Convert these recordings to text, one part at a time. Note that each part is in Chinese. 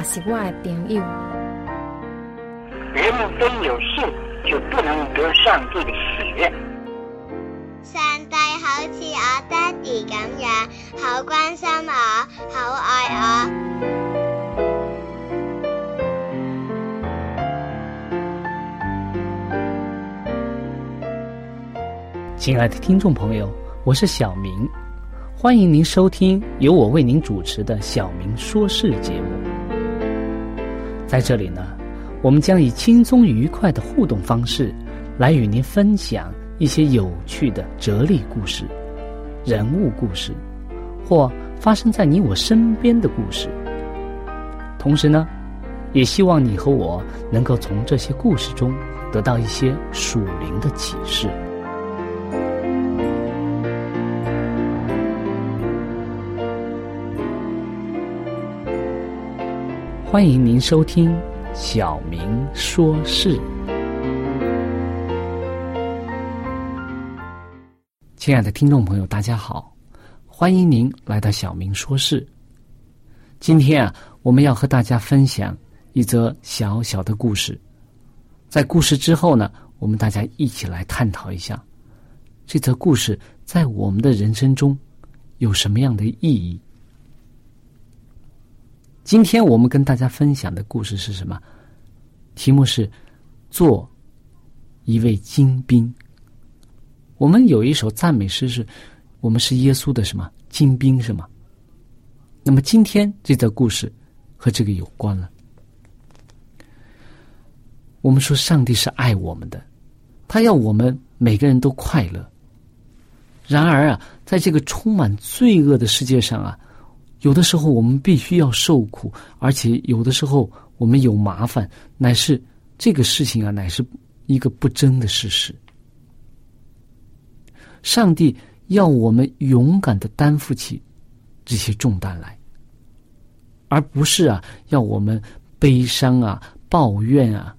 也是我的朋友。人们非有信，就不能得上帝的喜悦。上帝好似我爹哋咁样，好关心我，好爱我。亲爱的听众朋友，我是小明。欢迎您收听由我为您主持的《小明说事》节目。在这里呢，我们将以轻松愉快的互动方式，来与您分享一些有趣的哲理故事、人物故事，或发生在你我身边的故事。同时呢，也希望你和我能够从这些故事中得到一些属灵的启示。欢迎您收听《小明说事》。亲爱的听众朋友，大家好，欢迎您来到《小明说事》。今天啊，我们要和大家分享一则小小的故事。在故事之后呢，我们大家一起来探讨一下这则故事在我们的人生中有什么样的意义。今天我们跟大家分享的故事是什么？题目是“做一位精兵”。我们有一首赞美诗，是我们是耶稣的什么精兵，是吗？那么今天这则故事和这个有关了。我们说上帝是爱我们的，他要我们每个人都快乐。然而啊，在这个充满罪恶的世界上啊。有的时候我们必须要受苦，而且有的时候我们有麻烦，乃是这个事情啊，乃是一个不争的事实。上帝要我们勇敢的担负起这些重担来，而不是啊要我们悲伤啊抱怨啊。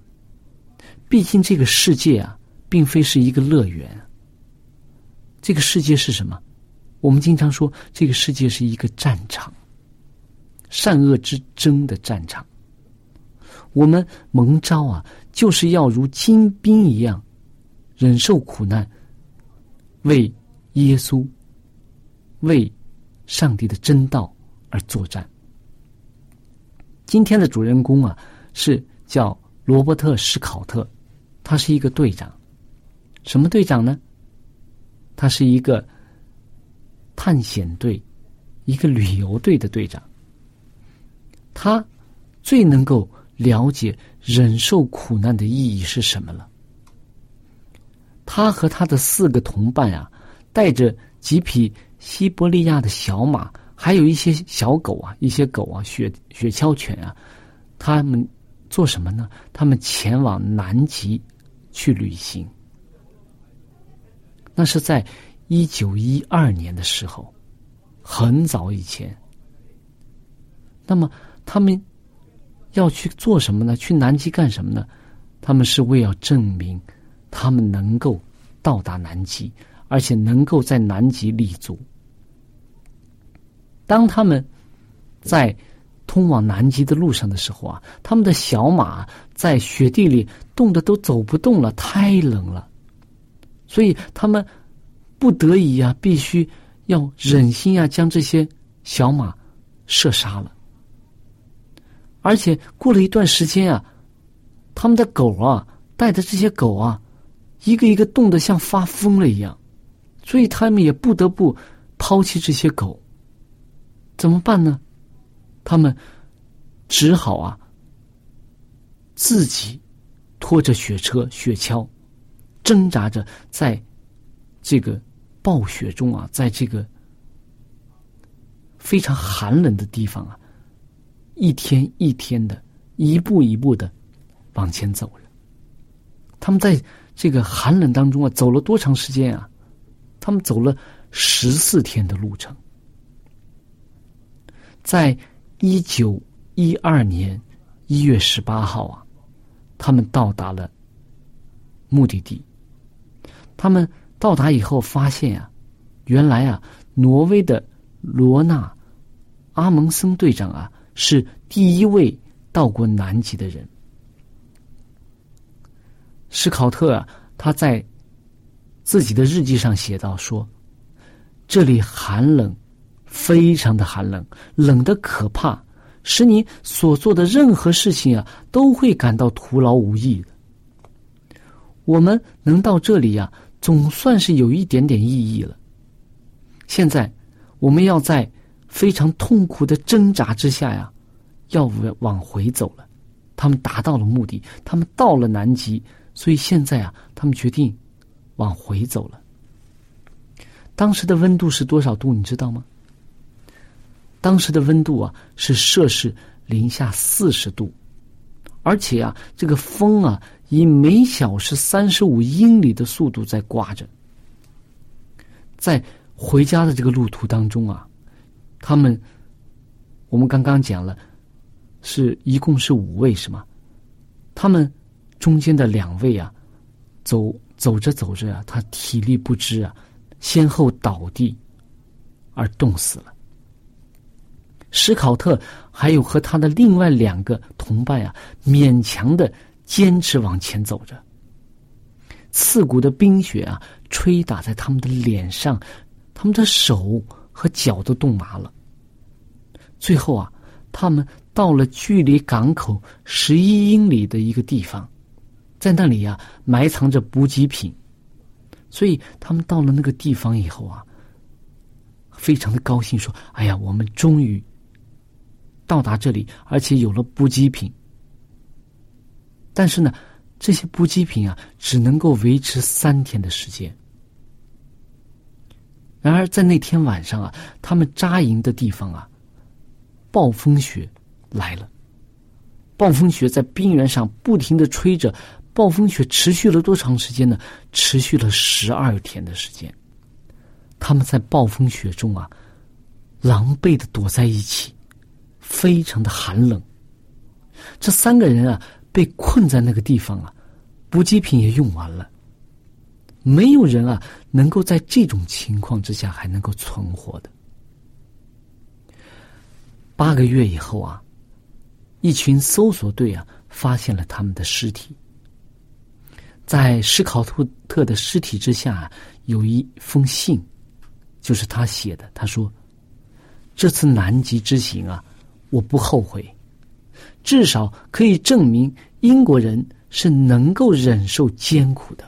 毕竟这个世界啊，并非是一个乐园。这个世界是什么？我们经常说，这个世界是一个战场，善恶之争的战场。我们蒙召啊，就是要如精兵一样，忍受苦难，为耶稣、为上帝的真道而作战。今天的主人公啊，是叫罗伯特·史考特，他是一个队长。什么队长呢？他是一个。探险队，一个旅游队的队长，他最能够了解忍受苦难的意义是什么了。他和他的四个同伴啊，带着几匹西伯利亚的小马，还有一些小狗啊，一些狗啊，雪雪橇犬啊，他们做什么呢？他们前往南极去旅行。那是在。一九一二年的时候，很早以前。那么他们要去做什么呢？去南极干什么呢？他们是为要证明他们能够到达南极，而且能够在南极立足。当他们在通往南极的路上的时候啊，他们的小马在雪地里冻得都走不动了，太冷了，所以他们。不得已呀，必须要忍心呀，将这些小马射杀了。而且过了一段时间啊，他们的狗啊，带的这些狗啊，一个一个冻得像发疯了一样，所以他们也不得不抛弃这些狗。怎么办呢？他们只好啊，自己拖着雪车、雪橇，挣扎着在这个暴雪中啊，在这个非常寒冷的地方啊，一天一天的，一步一步的往前走着。他们在这个寒冷当中啊，走了多长时间啊？他们走了十四天的路程，在。一九一二年一月十八号啊，他们到达了目的地。他们到达以后发现啊，原来啊，挪威的罗纳阿蒙森队长啊是第一位到过南极的人。史考特啊，他在自己的日记上写道说：“这里寒冷。”非常的寒冷，冷的可怕，使你所做的任何事情啊，都会感到徒劳无益的。我们能到这里呀，总算是有一点点意义了。现在，我们要在非常痛苦的挣扎之下呀，要往回走了。他们达到了目的，他们到了南极，所以现在啊，他们决定往回走了。当时的温度是多少度？你知道吗？当时的温度啊是摄氏零下四十度，而且啊这个风啊以每小时三十五英里的速度在刮着。在回家的这个路途当中啊，他们我们刚刚讲了，是一共是五位是吗？他们中间的两位啊，走走着走着啊，他体力不支啊，先后倒地而冻死了。史考特还有和他的另外两个同伴啊，勉强的坚持往前走着。刺骨的冰雪啊，吹打在他们的脸上，他们的手和脚都冻麻了。最后啊，他们到了距离港口十一英里的一个地方，在那里呀，埋藏着补给品。所以他们到了那个地方以后啊，非常的高兴，说：“哎呀，我们终于。”到达这里，而且有了补给品。但是呢，这些补给品啊，只能够维持三天的时间。然而，在那天晚上啊，他们扎营的地方啊，暴风雪来了。暴风雪在冰原上不停的吹着，暴风雪持续了多长时间呢？持续了十二天的时间。他们在暴风雪中啊，狼狈的躲在一起。非常的寒冷，这三个人啊被困在那个地方啊，补给品也用完了，没有人啊能够在这种情况之下还能够存活的。八个月以后啊，一群搜索队啊发现了他们的尸体，在史考特特的尸体之下有一封信，就是他写的。他说：“这次南极之行啊。”我不后悔，至少可以证明英国人是能够忍受艰苦的。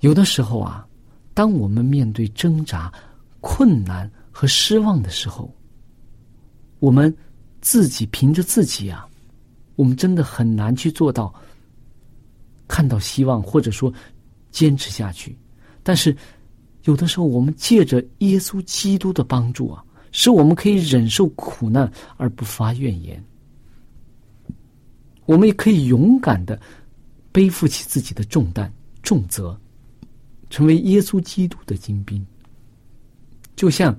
有的时候啊，当我们面对挣扎、困难和失望的时候，我们自己凭着自己啊，我们真的很难去做到看到希望，或者说坚持下去。但是，有的时候我们借着耶稣基督的帮助啊。使我们可以忍受苦难而不发怨言，我们也可以勇敢的背负起自己的重担重责，成为耶稣基督的精兵。就像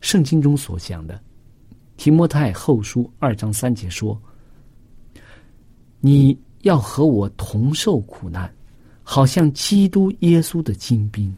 圣经中所讲的，《提摩太后书》二章三节说：“你要和我同受苦难，好像基督耶稣的精兵。”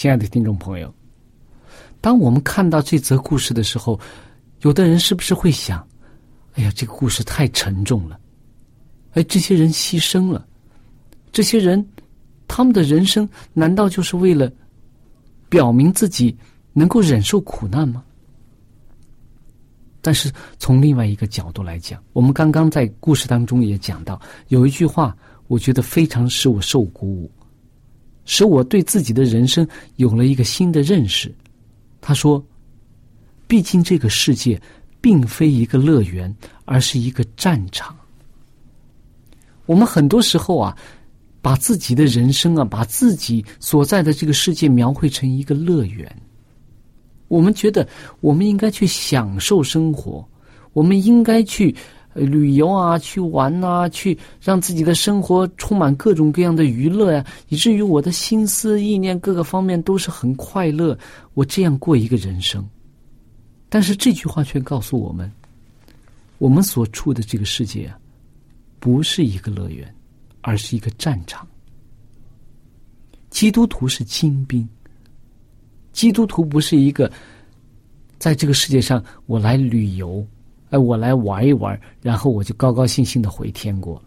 亲爱的听众朋友，当我们看到这则故事的时候，有的人是不是会想：“哎呀，这个故事太沉重了。”哎，这些人牺牲了，这些人他们的人生难道就是为了表明自己能够忍受苦难吗？但是从另外一个角度来讲，我们刚刚在故事当中也讲到，有一句话，我觉得非常使我受鼓舞，使我对自己的人生有了一个新的认识。他说：“毕竟这个世界并非一个乐园，而是一个战场。”我们很多时候啊，把自己的人生啊，把自己所在的这个世界描绘成一个乐园。我们觉得我们应该去享受生活，我们应该去旅游啊，去玩啊，去让自己的生活充满各种各样的娱乐呀、以至于我的心思意念各个方面都是很快乐。我这样过一个人生，但是这句话却告诉我们，我们所处的这个世界啊，不是一个乐园，而是一个战场。基督徒是精兵，基督徒不是一个在这个世界上我来旅游，哎，我来玩一玩，然后我就高高兴兴的回天国了。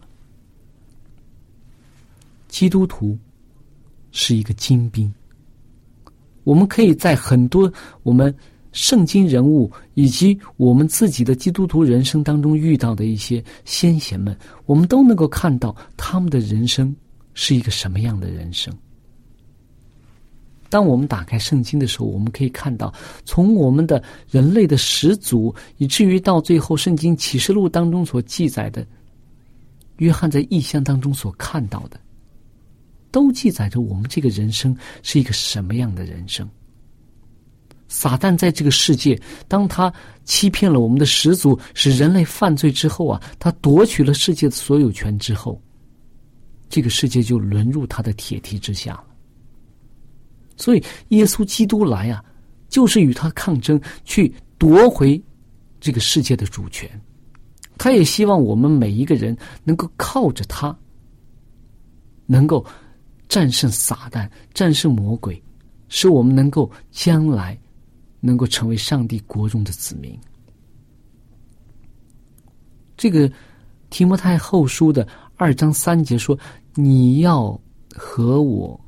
基督徒是一个精兵，我们可以在很多我们圣经人物以及我们自己的基督徒人生当中遇到的一些先贤们，我们都能够看到他们的人生是一个什么样的人生。当我们打开圣经的时候，我们可以看到，从我们的人类的始祖，以至于到最后圣经启示录当中所记载的，约翰在异象当中所看到的，都记载着我们这个人生是一个什么样的人生。撒旦在这个世界，当他欺骗了我们的始祖，使人类犯罪之后啊，他夺取了世界的所有权之后，这个世界就沦入他的铁蹄之下了。所以，耶稣基督来啊，就是与他抗争，去夺回这个世界的主权。他也希望我们每一个人能够靠着他，能够战胜撒旦，战胜魔鬼，使我们能够将来能够成为上帝国中的子民。这个提摩太后书的二章三节说：“你要和我。”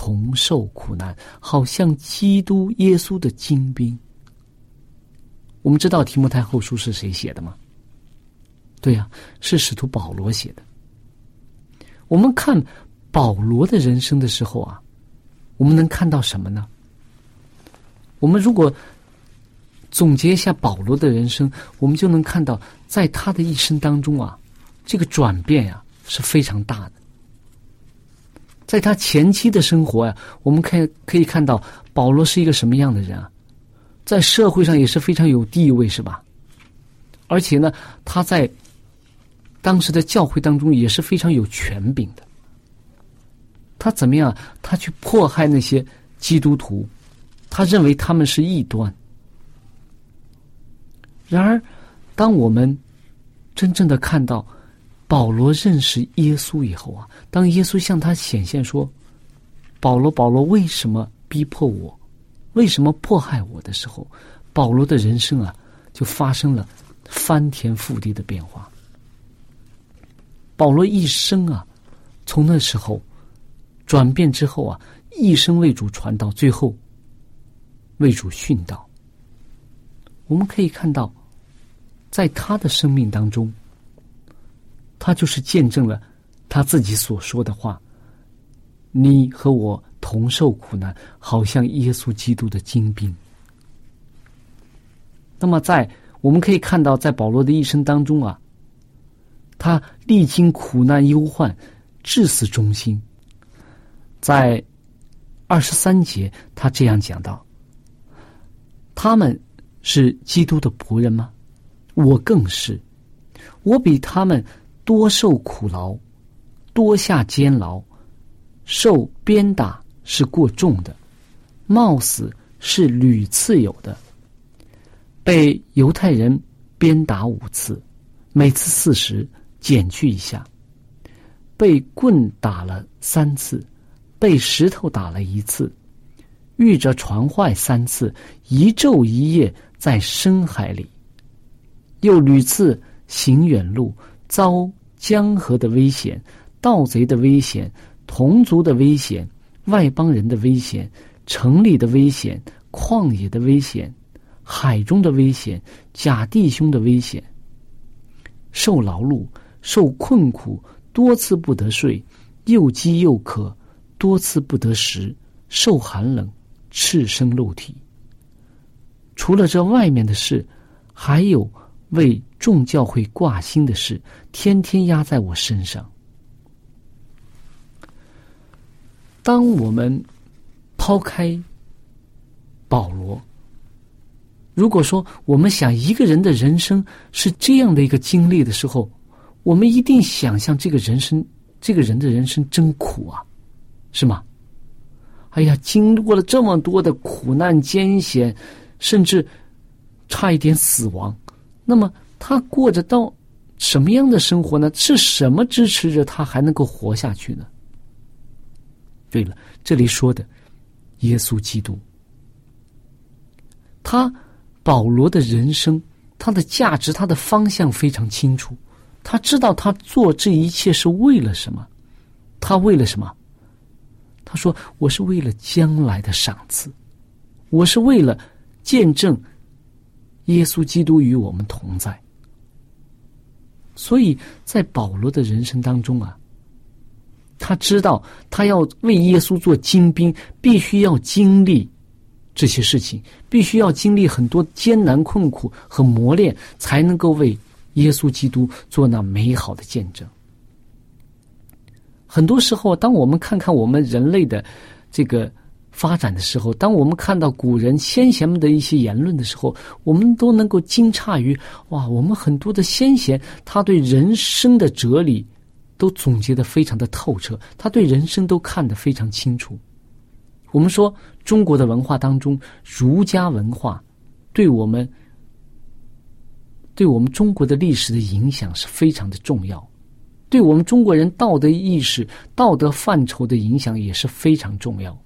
同受苦难，好像基督耶稣的精兵。我们知道提摩太后书是谁写的吗？对呀、是使徒保罗写的。我们看保罗的人生的时候啊，我们能看到什么呢？我们如果总结一下保罗的人生，我们就能看到，在他的一生当中啊，这个转变呀、是非常大的。在他前期的生活呀、我们可以可以看到保罗是一个什么样的人啊？在社会上也是非常有地位，是吧？而且呢，他在当时的教会当中也是非常有权柄的。他怎么样？他去迫害那些基督徒，他认为他们是异端。然而，当我们真正的看到保罗认识耶稣以后啊，当耶稣向他显现说：“保罗，保罗，为什么逼迫我？为什么迫害我的时候，保罗的人生啊，就发生了翻天覆地的变化。保罗一生啊，从那时候转变之后啊，一生为主传道，最后为主殉道。我们可以看到，在他的生命当中，他就是见证了他自己所说的话：“你和我同受苦难，好像耶稣基督的精兵。”那么，在我们可以看到，在保罗的一生当中啊，他历经苦难忧患，至死忠心。在二十三节，他这样讲到：“他们是基督的仆人吗？我更是，我比他们多受苦劳，多下监牢，受鞭打是过重的，冒死是屡次有的。被犹太人鞭打五次，每次四十，减去一下；被棍打了三次，被石头打了一次，遇着船坏三次，一昼一夜在深海里。又屡次行远路，遭江河的危险、盗贼的危险、同族的危险、外邦人的危险、城里的危险、旷野的危险、海中的危险、假弟兄的危险，受劳碌、受困苦，多次不得睡，又饥又渴，多次不得食，受寒冷，赤身露体。除了这外面的事，还有为众教会挂心的事，天天压在我身上。当我们抛开保罗，如果说我们想一个人的人生是这样的一个经历的时候，我们一定想象这个人生，这个人的人生真苦啊，是吗？哎呀，经过了这么多的苦难艰险，甚至差一点死亡，那么他过着到什么样的生活呢？是什么支持着他还能够活下去呢？对了，这里说的耶稣基督，他保罗的人生，他的价值，他的方向非常清楚。他知道他做这一切是为了什么，他为了什么？他说：“我是为了将来的赏赐，我是为了见证耶稣基督与我们同在。”所以在保罗的人生当中啊，他知道他要为耶稣做精兵，必须要经历这些事情，必须要经历很多艰难困苦和磨练，才能够为耶稣基督做那美好的见证。很多时候，当我们看看我们人类的这个发展的时候，当我们看到古人先贤们的一些言论的时候，我们都能够惊诧于哇，我们很多的先贤他对人生的哲理都总结的非常的透彻，他对人生都看得非常清楚。我们说中国的文化当中，儒家文化对我们对我们中国的历史的影响是非常的重要。对我们中国人道德意识、道德范畴的影响也是非常重要。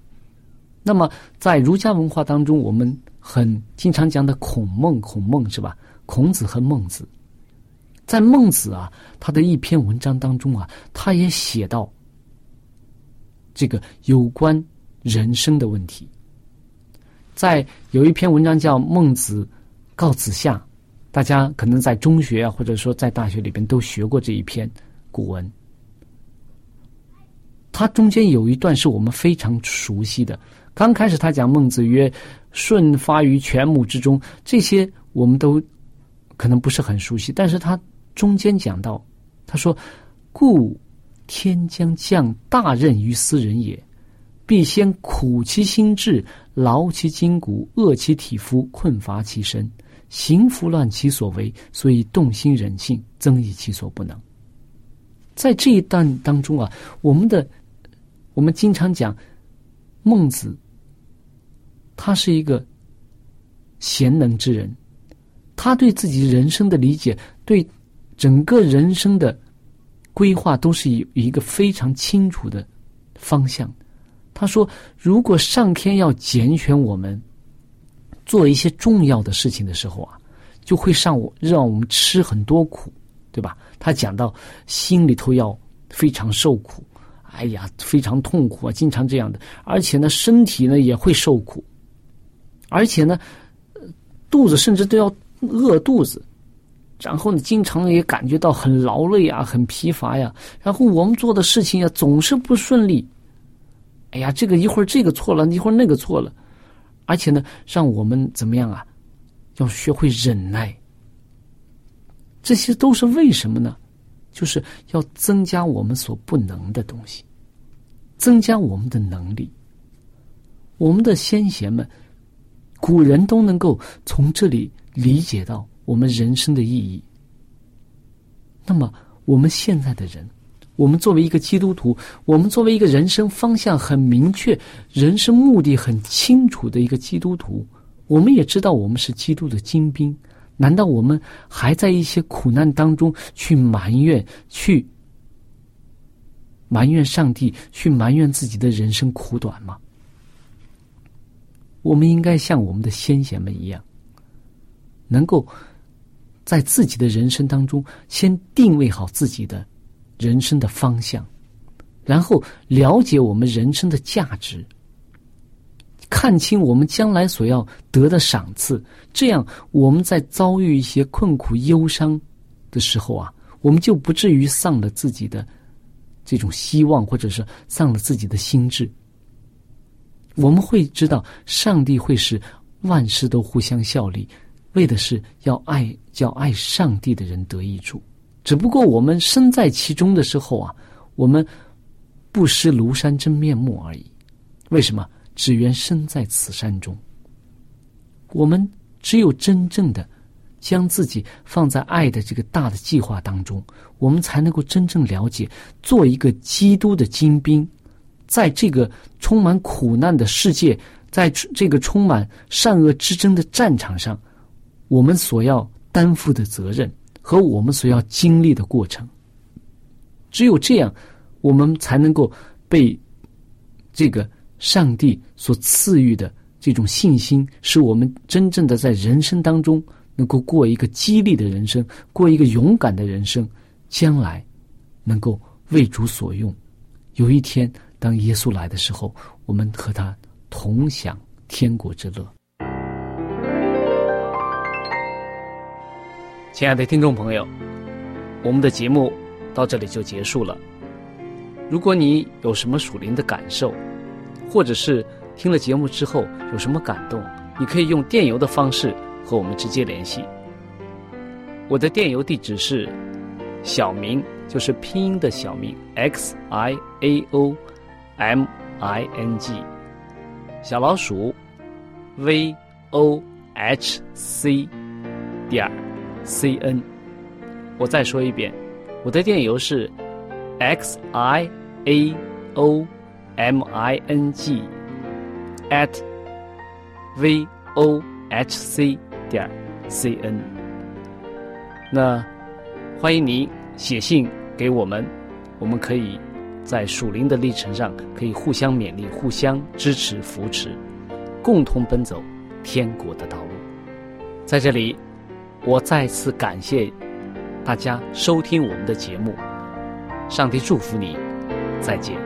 那么，在儒家文化当中，我们很经常讲的孔孟，孔孟是吧？孔子和孟子，在孟子啊，他的一篇文章当中啊，他也写到这个有关人生的问题。在有一篇文章叫《孟子告子夏》，大家可能在中学啊，或者说在大学里边都学过这一篇。古文，它中间有一段是我们非常熟悉的。刚开始他讲孟子曰：“舜发于犬母之中。”这些我们都可能不是很熟悉，但是他中间讲到，他说：“故天将降大任于斯人也，必先苦其心志，劳其筋骨，饿其体肤，困乏其身，行拂乱其所为，所以动心忍性，增益其所不能。”在这一段当中啊，我们的我们经常讲孟子，他是一个贤能之人，他对自己人生的理解，对整个人生的规划，都是以一个非常清楚的方向。他说：“如果上天要拣选我们做一些重要的事情的时候啊，就会上我让我们吃很多苦。”对吧？他讲到心里头要非常受苦，哎呀，非常痛苦啊，经常这样的，而且呢，身体呢也会受苦，而且呢，肚子甚至都要饿肚子，然后呢，经常也感觉到很劳累啊，很疲乏呀，然后我们做的事情呀总是不顺利，哎呀，这个一会儿这个错了，一会儿那个错了，而且呢，让我们怎么样啊？要学会忍耐。这些都是为什么呢？就是要增加我们所不能的东西，增加我们的能力。我们的先贤们、古人都能够从这里理解到我们人生的意义。那么，我们现在的人，我们作为一个基督徒，我们作为一个人生方向很明确、人生目的很清楚的一个基督徒，我们也知道我们是基督的精兵。难道我们还在一些苦难当中去埋怨、去 埋怨上帝、去埋怨自己的人生苦短吗？我们应该像我们的先贤们一样，能够在自己的人生当中先定位好自己的人生的方向，然后了解我们人生的价值。看清我们将来所要得的赏赐，这样我们在遭遇一些困苦忧伤的时候啊，我们就不至于丧了自己的这种希望，或者是丧了自己的心智。我们会知道，上帝会使万事都互相效力，为的是要爱叫爱上帝的人得益处。只不过我们身在其中的时候啊，我们不识庐山真面目而已。为什么？只缘身在此山中。我们只有真正的将自己放在爱的这个大的计划当中，我们才能够真正了解，做一个基督的精兵，在这个充满苦难的世界，在这个充满善恶之争的战场上，我们所要担负的责任和我们所要经历的过程。只有这样，我们才能够被这个上帝所赐予的这种信心，使我们真正的在人生当中能够过一个激励的人生，过一个勇敢的人生，将来能够为主所用。有一天，当耶稣来的时候，我们和他同享天国之乐。亲爱的听众朋友，我们的节目。到这里就结束了。如果你有什么属灵的感受，或者是听了节目之后有什么感动，你可以用电邮的方式和我们直接联系。我的电邮地址是小明，就是拼音的小明 x i a o m i n g，小老鼠 v o h c 点 c n。我再说一遍。我的电邮是 x i a o m i n g at v o h c 点 c n。那欢迎您写信给我们，我们可以在属灵的历程上可以互相勉励、互相支持、扶持，共同奔走天国的道路。在这里，我再次感谢。大家收听我们的节目，上帝祝福你，再见。